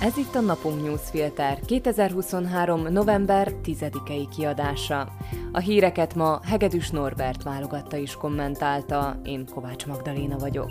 Ez itt a Napunk Newsfilter 2023. november 10-i kiadása. A híreket ma Hegedűs Norbert válogatta és kommentálta, én Kovács Magdaléna vagyok.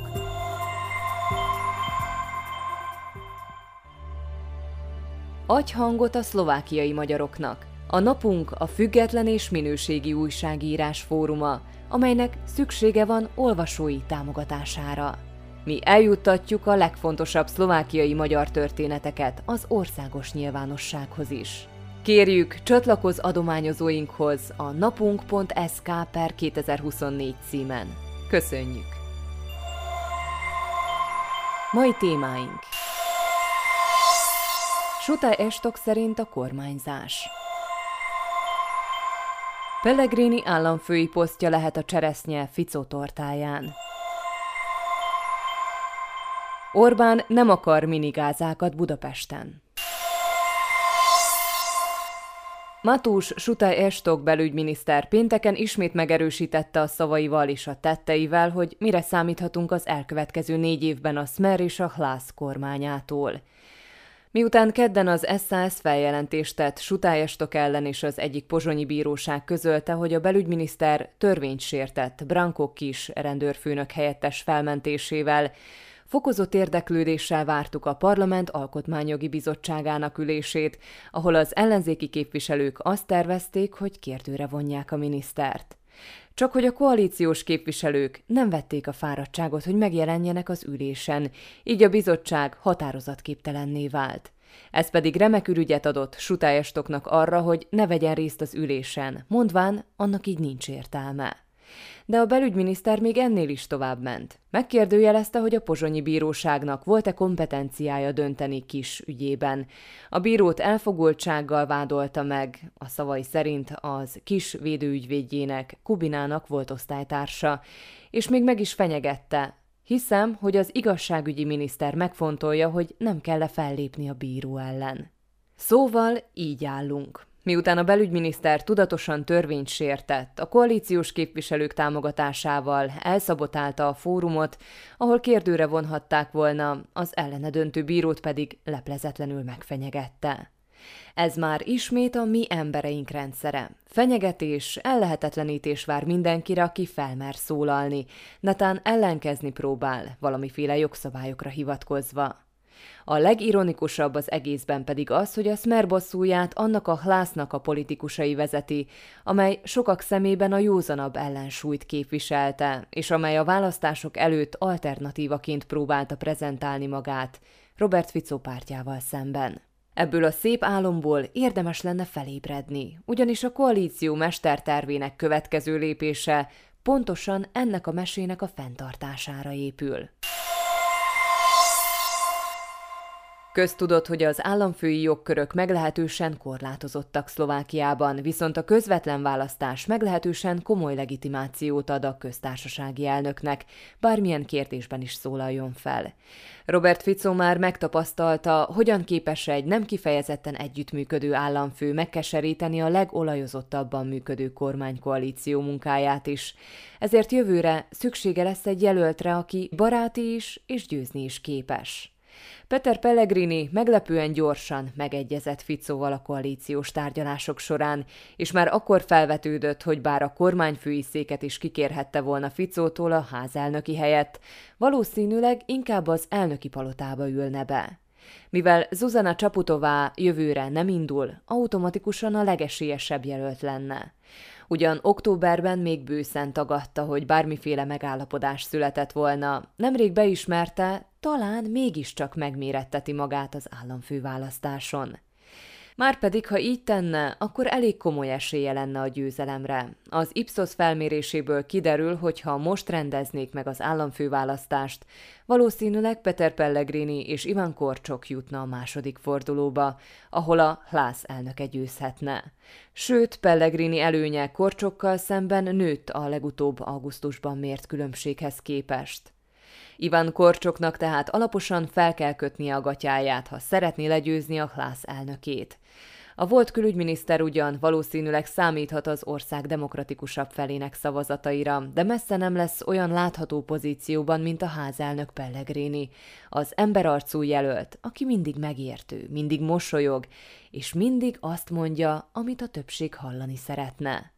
Adj hangot a szlovákiai magyaroknak. A napunk a független és minőségi újságírás fóruma, amelynek szüksége van olvasói támogatására. Mi eljuttatjuk a legfontosabb szlovákiai magyar történeteket az országos nyilvánossághoz is. Kérjük, csatlakozz adományozóinkhoz a napunk.sk per 2024 címen. Köszönjük! Mai témáink Suta Estok szerint a kormányzás Pellegrini államfői posztja lehet a cseresznye Ficó tortáján. Orbán nem akar minigázákat Budapesten. Matús Sutaj Estok belügyminiszter pénteken ismét megerősítette a szavaival és a tetteivel, hogy mire számíthatunk az elkövetkező négy évben a Smer és a Hlász kormányától. Miután kedden az SAS feljelentést tett Sutályestok ellen és az egyik pozsonyi bíróság közölte, hogy a belügyminiszter törvényt sértett Branko Kis rendőrfőnök helyettes felmentésével, Fokozott érdeklődéssel vártuk a Parlament Alkotmányjogi Bizottságának ülését, ahol az ellenzéki képviselők azt tervezték, hogy kérdőre vonják a minisztert. Csak hogy a koalíciós képviselők nem vették a fáradtságot, hogy megjelenjenek az ülésen, így a bizottság határozatképtelenné vált. Ez pedig remek ürügyet adott Sutályestoknak arra, hogy ne vegyen részt az ülésen, mondván, annak így nincs értelme de a belügyminiszter még ennél is tovább ment. Megkérdőjelezte, hogy a pozsonyi bíróságnak volt-e kompetenciája dönteni kis ügyében. A bírót elfogultsággal vádolta meg, a szavai szerint az kis védőügyvédjének, Kubinának volt osztálytársa, és még meg is fenyegette, Hiszem, hogy az igazságügyi miniszter megfontolja, hogy nem kell -e fellépni a bíró ellen. Szóval így állunk. Miután a belügyminiszter tudatosan törvényt sértett, a koalíciós képviselők támogatásával elszabotálta a fórumot, ahol kérdőre vonhatták volna, az ellene döntő bírót pedig leplezetlenül megfenyegette. Ez már ismét a mi embereink rendszere. Fenyegetés, ellehetetlenítés vár mindenkire, aki felmer szólalni, netán ellenkezni próbál, valamiféle jogszabályokra hivatkozva. A legironikusabb az egészben pedig az, hogy a Smer bosszúját annak a hlásznak a politikusai vezeti, amely sokak szemében a józanabb ellensúlyt képviselte, és amely a választások előtt alternatívaként próbálta prezentálni magát Robert Fico pártjával szemben. Ebből a szép álomból érdemes lenne felébredni, ugyanis a koalíció mestertervének következő lépése pontosan ennek a mesének a fenntartására épül. Köztudott, hogy az államfői jogkörök meglehetősen korlátozottak Szlovákiában, viszont a közvetlen választás meglehetősen komoly legitimációt ad a köztársasági elnöknek, bármilyen kérdésben is szólaljon fel. Robert Fico már megtapasztalta, hogyan képes egy nem kifejezetten együttműködő államfő megkeseríteni a legolajozottabban működő kormánykoalíció munkáját is. Ezért jövőre szüksége lesz egy jelöltre, aki baráti is és győzni is képes. Peter Pellegrini meglepően gyorsan megegyezett Ficóval a koalíciós tárgyalások során, és már akkor felvetődött, hogy bár a kormányfői széket is kikérhette volna Ficótól a házelnöki helyett, valószínűleg inkább az elnöki palotába ülne be. Mivel Zuzana Csaputová jövőre nem indul, automatikusan a legesélyesebb jelölt lenne. Ugyan októberben még bőszen tagadta, hogy bármiféle megállapodás született volna. Nemrég beismerte, talán mégiscsak megméretteti magát az államfőválasztáson. Márpedig, ha így tenne, akkor elég komoly esélye lenne a győzelemre. Az Ipsos felméréséből kiderül, hogy ha most rendeznék meg az államfőválasztást, valószínűleg Peter Pellegrini és Ivan Korcsok jutna a második fordulóba, ahol a Hlász elnöke győzhetne. Sőt, Pellegrini előnye Korcsokkal szemben nőtt a legutóbb augusztusban mért különbséghez képest. Ivan Korcsoknak tehát alaposan fel kell kötnie a gatyáját, ha szeretné legyőzni a Hlász elnökét. A volt külügyminiszter ugyan valószínűleg számíthat az ország demokratikusabb felének szavazataira, de messze nem lesz olyan látható pozícióban, mint a házelnök Pellegrini, az emberarcú jelölt, aki mindig megértő, mindig mosolyog, és mindig azt mondja, amit a többség hallani szeretne.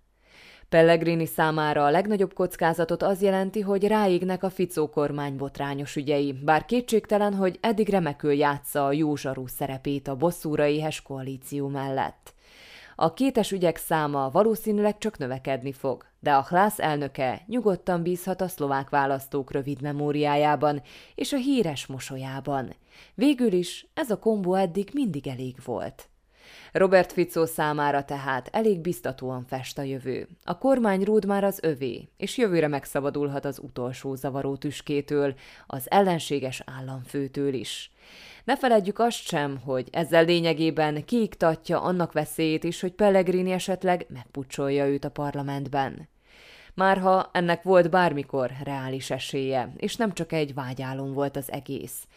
Pellegrini számára a legnagyobb kockázatot az jelenti, hogy ráégnek a Ficó kormány botrányos ügyei, bár kétségtelen, hogy eddig remekül játsza a józsarú szerepét a bosszúra éhes koalíció mellett. A kétes ügyek száma valószínűleg csak növekedni fog, de a Hlász elnöke nyugodtan bízhat a szlovák választók rövid memóriájában és a híres mosolyában. Végül is ez a kombó eddig mindig elég volt. Robert Fico számára tehát elég biztatóan fest a jövő. A kormány rúd már az övé, és jövőre megszabadulhat az utolsó zavaró tüskétől, az ellenséges államfőtől is. Ne feledjük azt sem, hogy ezzel lényegében kiiktatja annak veszélyét is, hogy Pellegrini esetleg megpucsolja őt a parlamentben. Márha ennek volt bármikor reális esélye, és nem csak egy vágyálom volt az egész.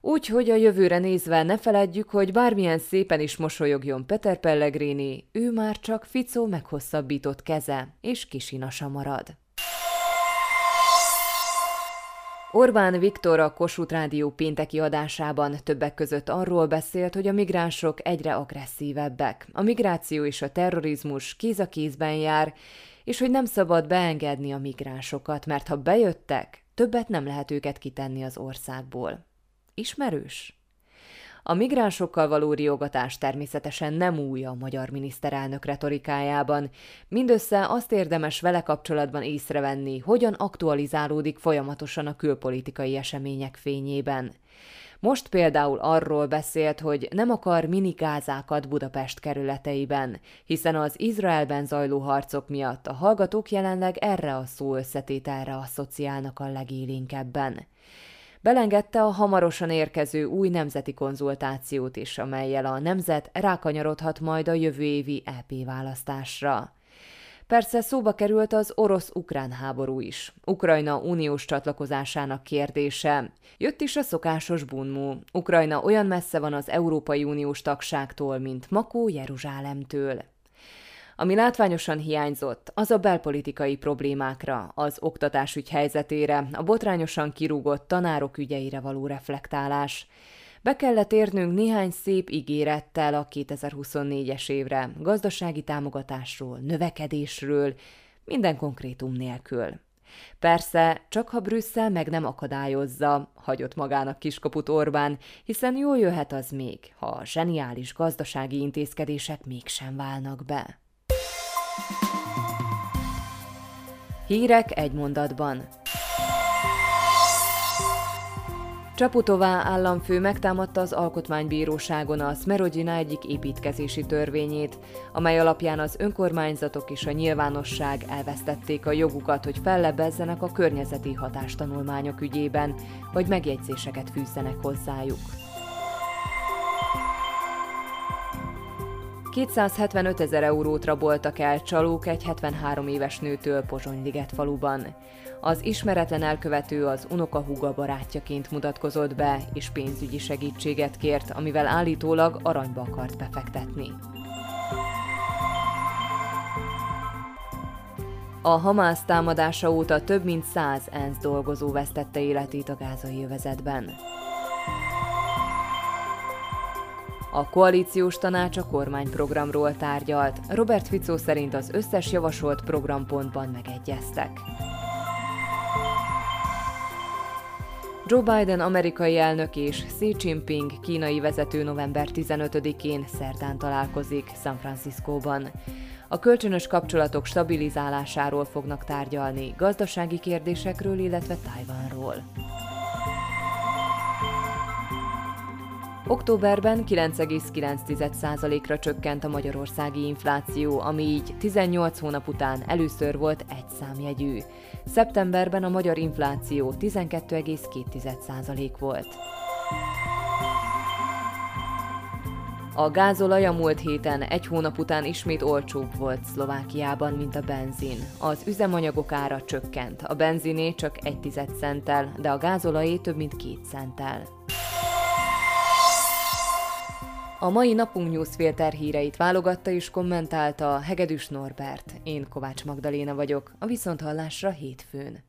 Úgyhogy a jövőre nézve ne feledjük, hogy bármilyen szépen is mosolyogjon Peter Pellegrini, ő már csak Ficó meghosszabbított keze, és kisinasa marad. Orbán Viktor a Kossuth Rádió pénteki adásában többek között arról beszélt, hogy a migránsok egyre agresszívebbek. A migráció és a terrorizmus kéz a kézben jár, és hogy nem szabad beengedni a migránsokat, mert ha bejöttek, többet nem lehet őket kitenni az országból. Ismerős? A migránsokkal való riogatás természetesen nem új a magyar miniszterelnök retorikájában, mindössze azt érdemes vele kapcsolatban észrevenni, hogyan aktualizálódik folyamatosan a külpolitikai események fényében. Most például arról beszélt, hogy nem akar minigázákat Budapest kerületeiben, hiszen az Izraelben zajló harcok miatt a hallgatók jelenleg erre a szó összetételre asszociálnak a legélénkebben belengedte a hamarosan érkező új nemzeti konzultációt is, amelyel a nemzet rákanyarodhat majd a jövő évi EP választásra. Persze szóba került az orosz-ukrán háború is. Ukrajna uniós csatlakozásának kérdése. Jött is a szokásos bunmú. Ukrajna olyan messze van az Európai Uniós tagságtól, mint Makó Jeruzsálemtől. Ami látványosan hiányzott, az a belpolitikai problémákra, az oktatásügy helyzetére, a botrányosan kirúgott tanárok ügyeire való reflektálás. Be kellett érnünk néhány szép ígérettel a 2024-es évre, gazdasági támogatásról, növekedésről, minden konkrétum nélkül. Persze, csak ha Brüsszel meg nem akadályozza, hagyott magának kiskaput Orbán, hiszen jól jöhet az még, ha a zseniális gazdasági intézkedések mégsem válnak be. Hírek egy mondatban. Csaputová államfő megtámadta az Alkotmánybíróságon a Smerodina egyik építkezési törvényét, amely alapján az önkormányzatok és a nyilvánosság elvesztették a jogukat, hogy fellebezzenek a környezeti hatástanulmányok ügyében, vagy megjegyzéseket fűzzenek hozzájuk. 275 ezer eurót raboltak el csalók egy 73 éves nőtől Pozsonyliget faluban. Az ismeretlen elkövető az unokahúga barátjaként mutatkozott be, és pénzügyi segítséget kért, amivel állítólag aranyba akart befektetni. A Hamász támadása óta több mint száz ENSZ dolgozó vesztette életét a gázai övezetben. A koalíciós tanács a kormányprogramról tárgyalt. Robert Fico szerint az összes javasolt programpontban megegyeztek. Joe Biden amerikai elnök és Xi Jinping kínai vezető november 15-én szerdán találkozik San Franciscóban. A kölcsönös kapcsolatok stabilizálásáról fognak tárgyalni, gazdasági kérdésekről, illetve Tajvanról. Októberben 9,9%-ra csökkent a magyarországi infláció, ami így 18 hónap után először volt egy számjegyű. Szeptemberben a magyar infláció 12,2% volt. A gázolaj a múlt héten egy hónap után ismét olcsóbb volt Szlovákiában, mint a benzin. Az üzemanyagok ára csökkent, a benziné csak egy tized centtel, de a gázolajé több mint két centtel. A mai napunk newsfilter híreit válogatta és kommentálta Hegedűs Norbert. Én Kovács Magdaléna vagyok, a Viszonthallásra hétfőn.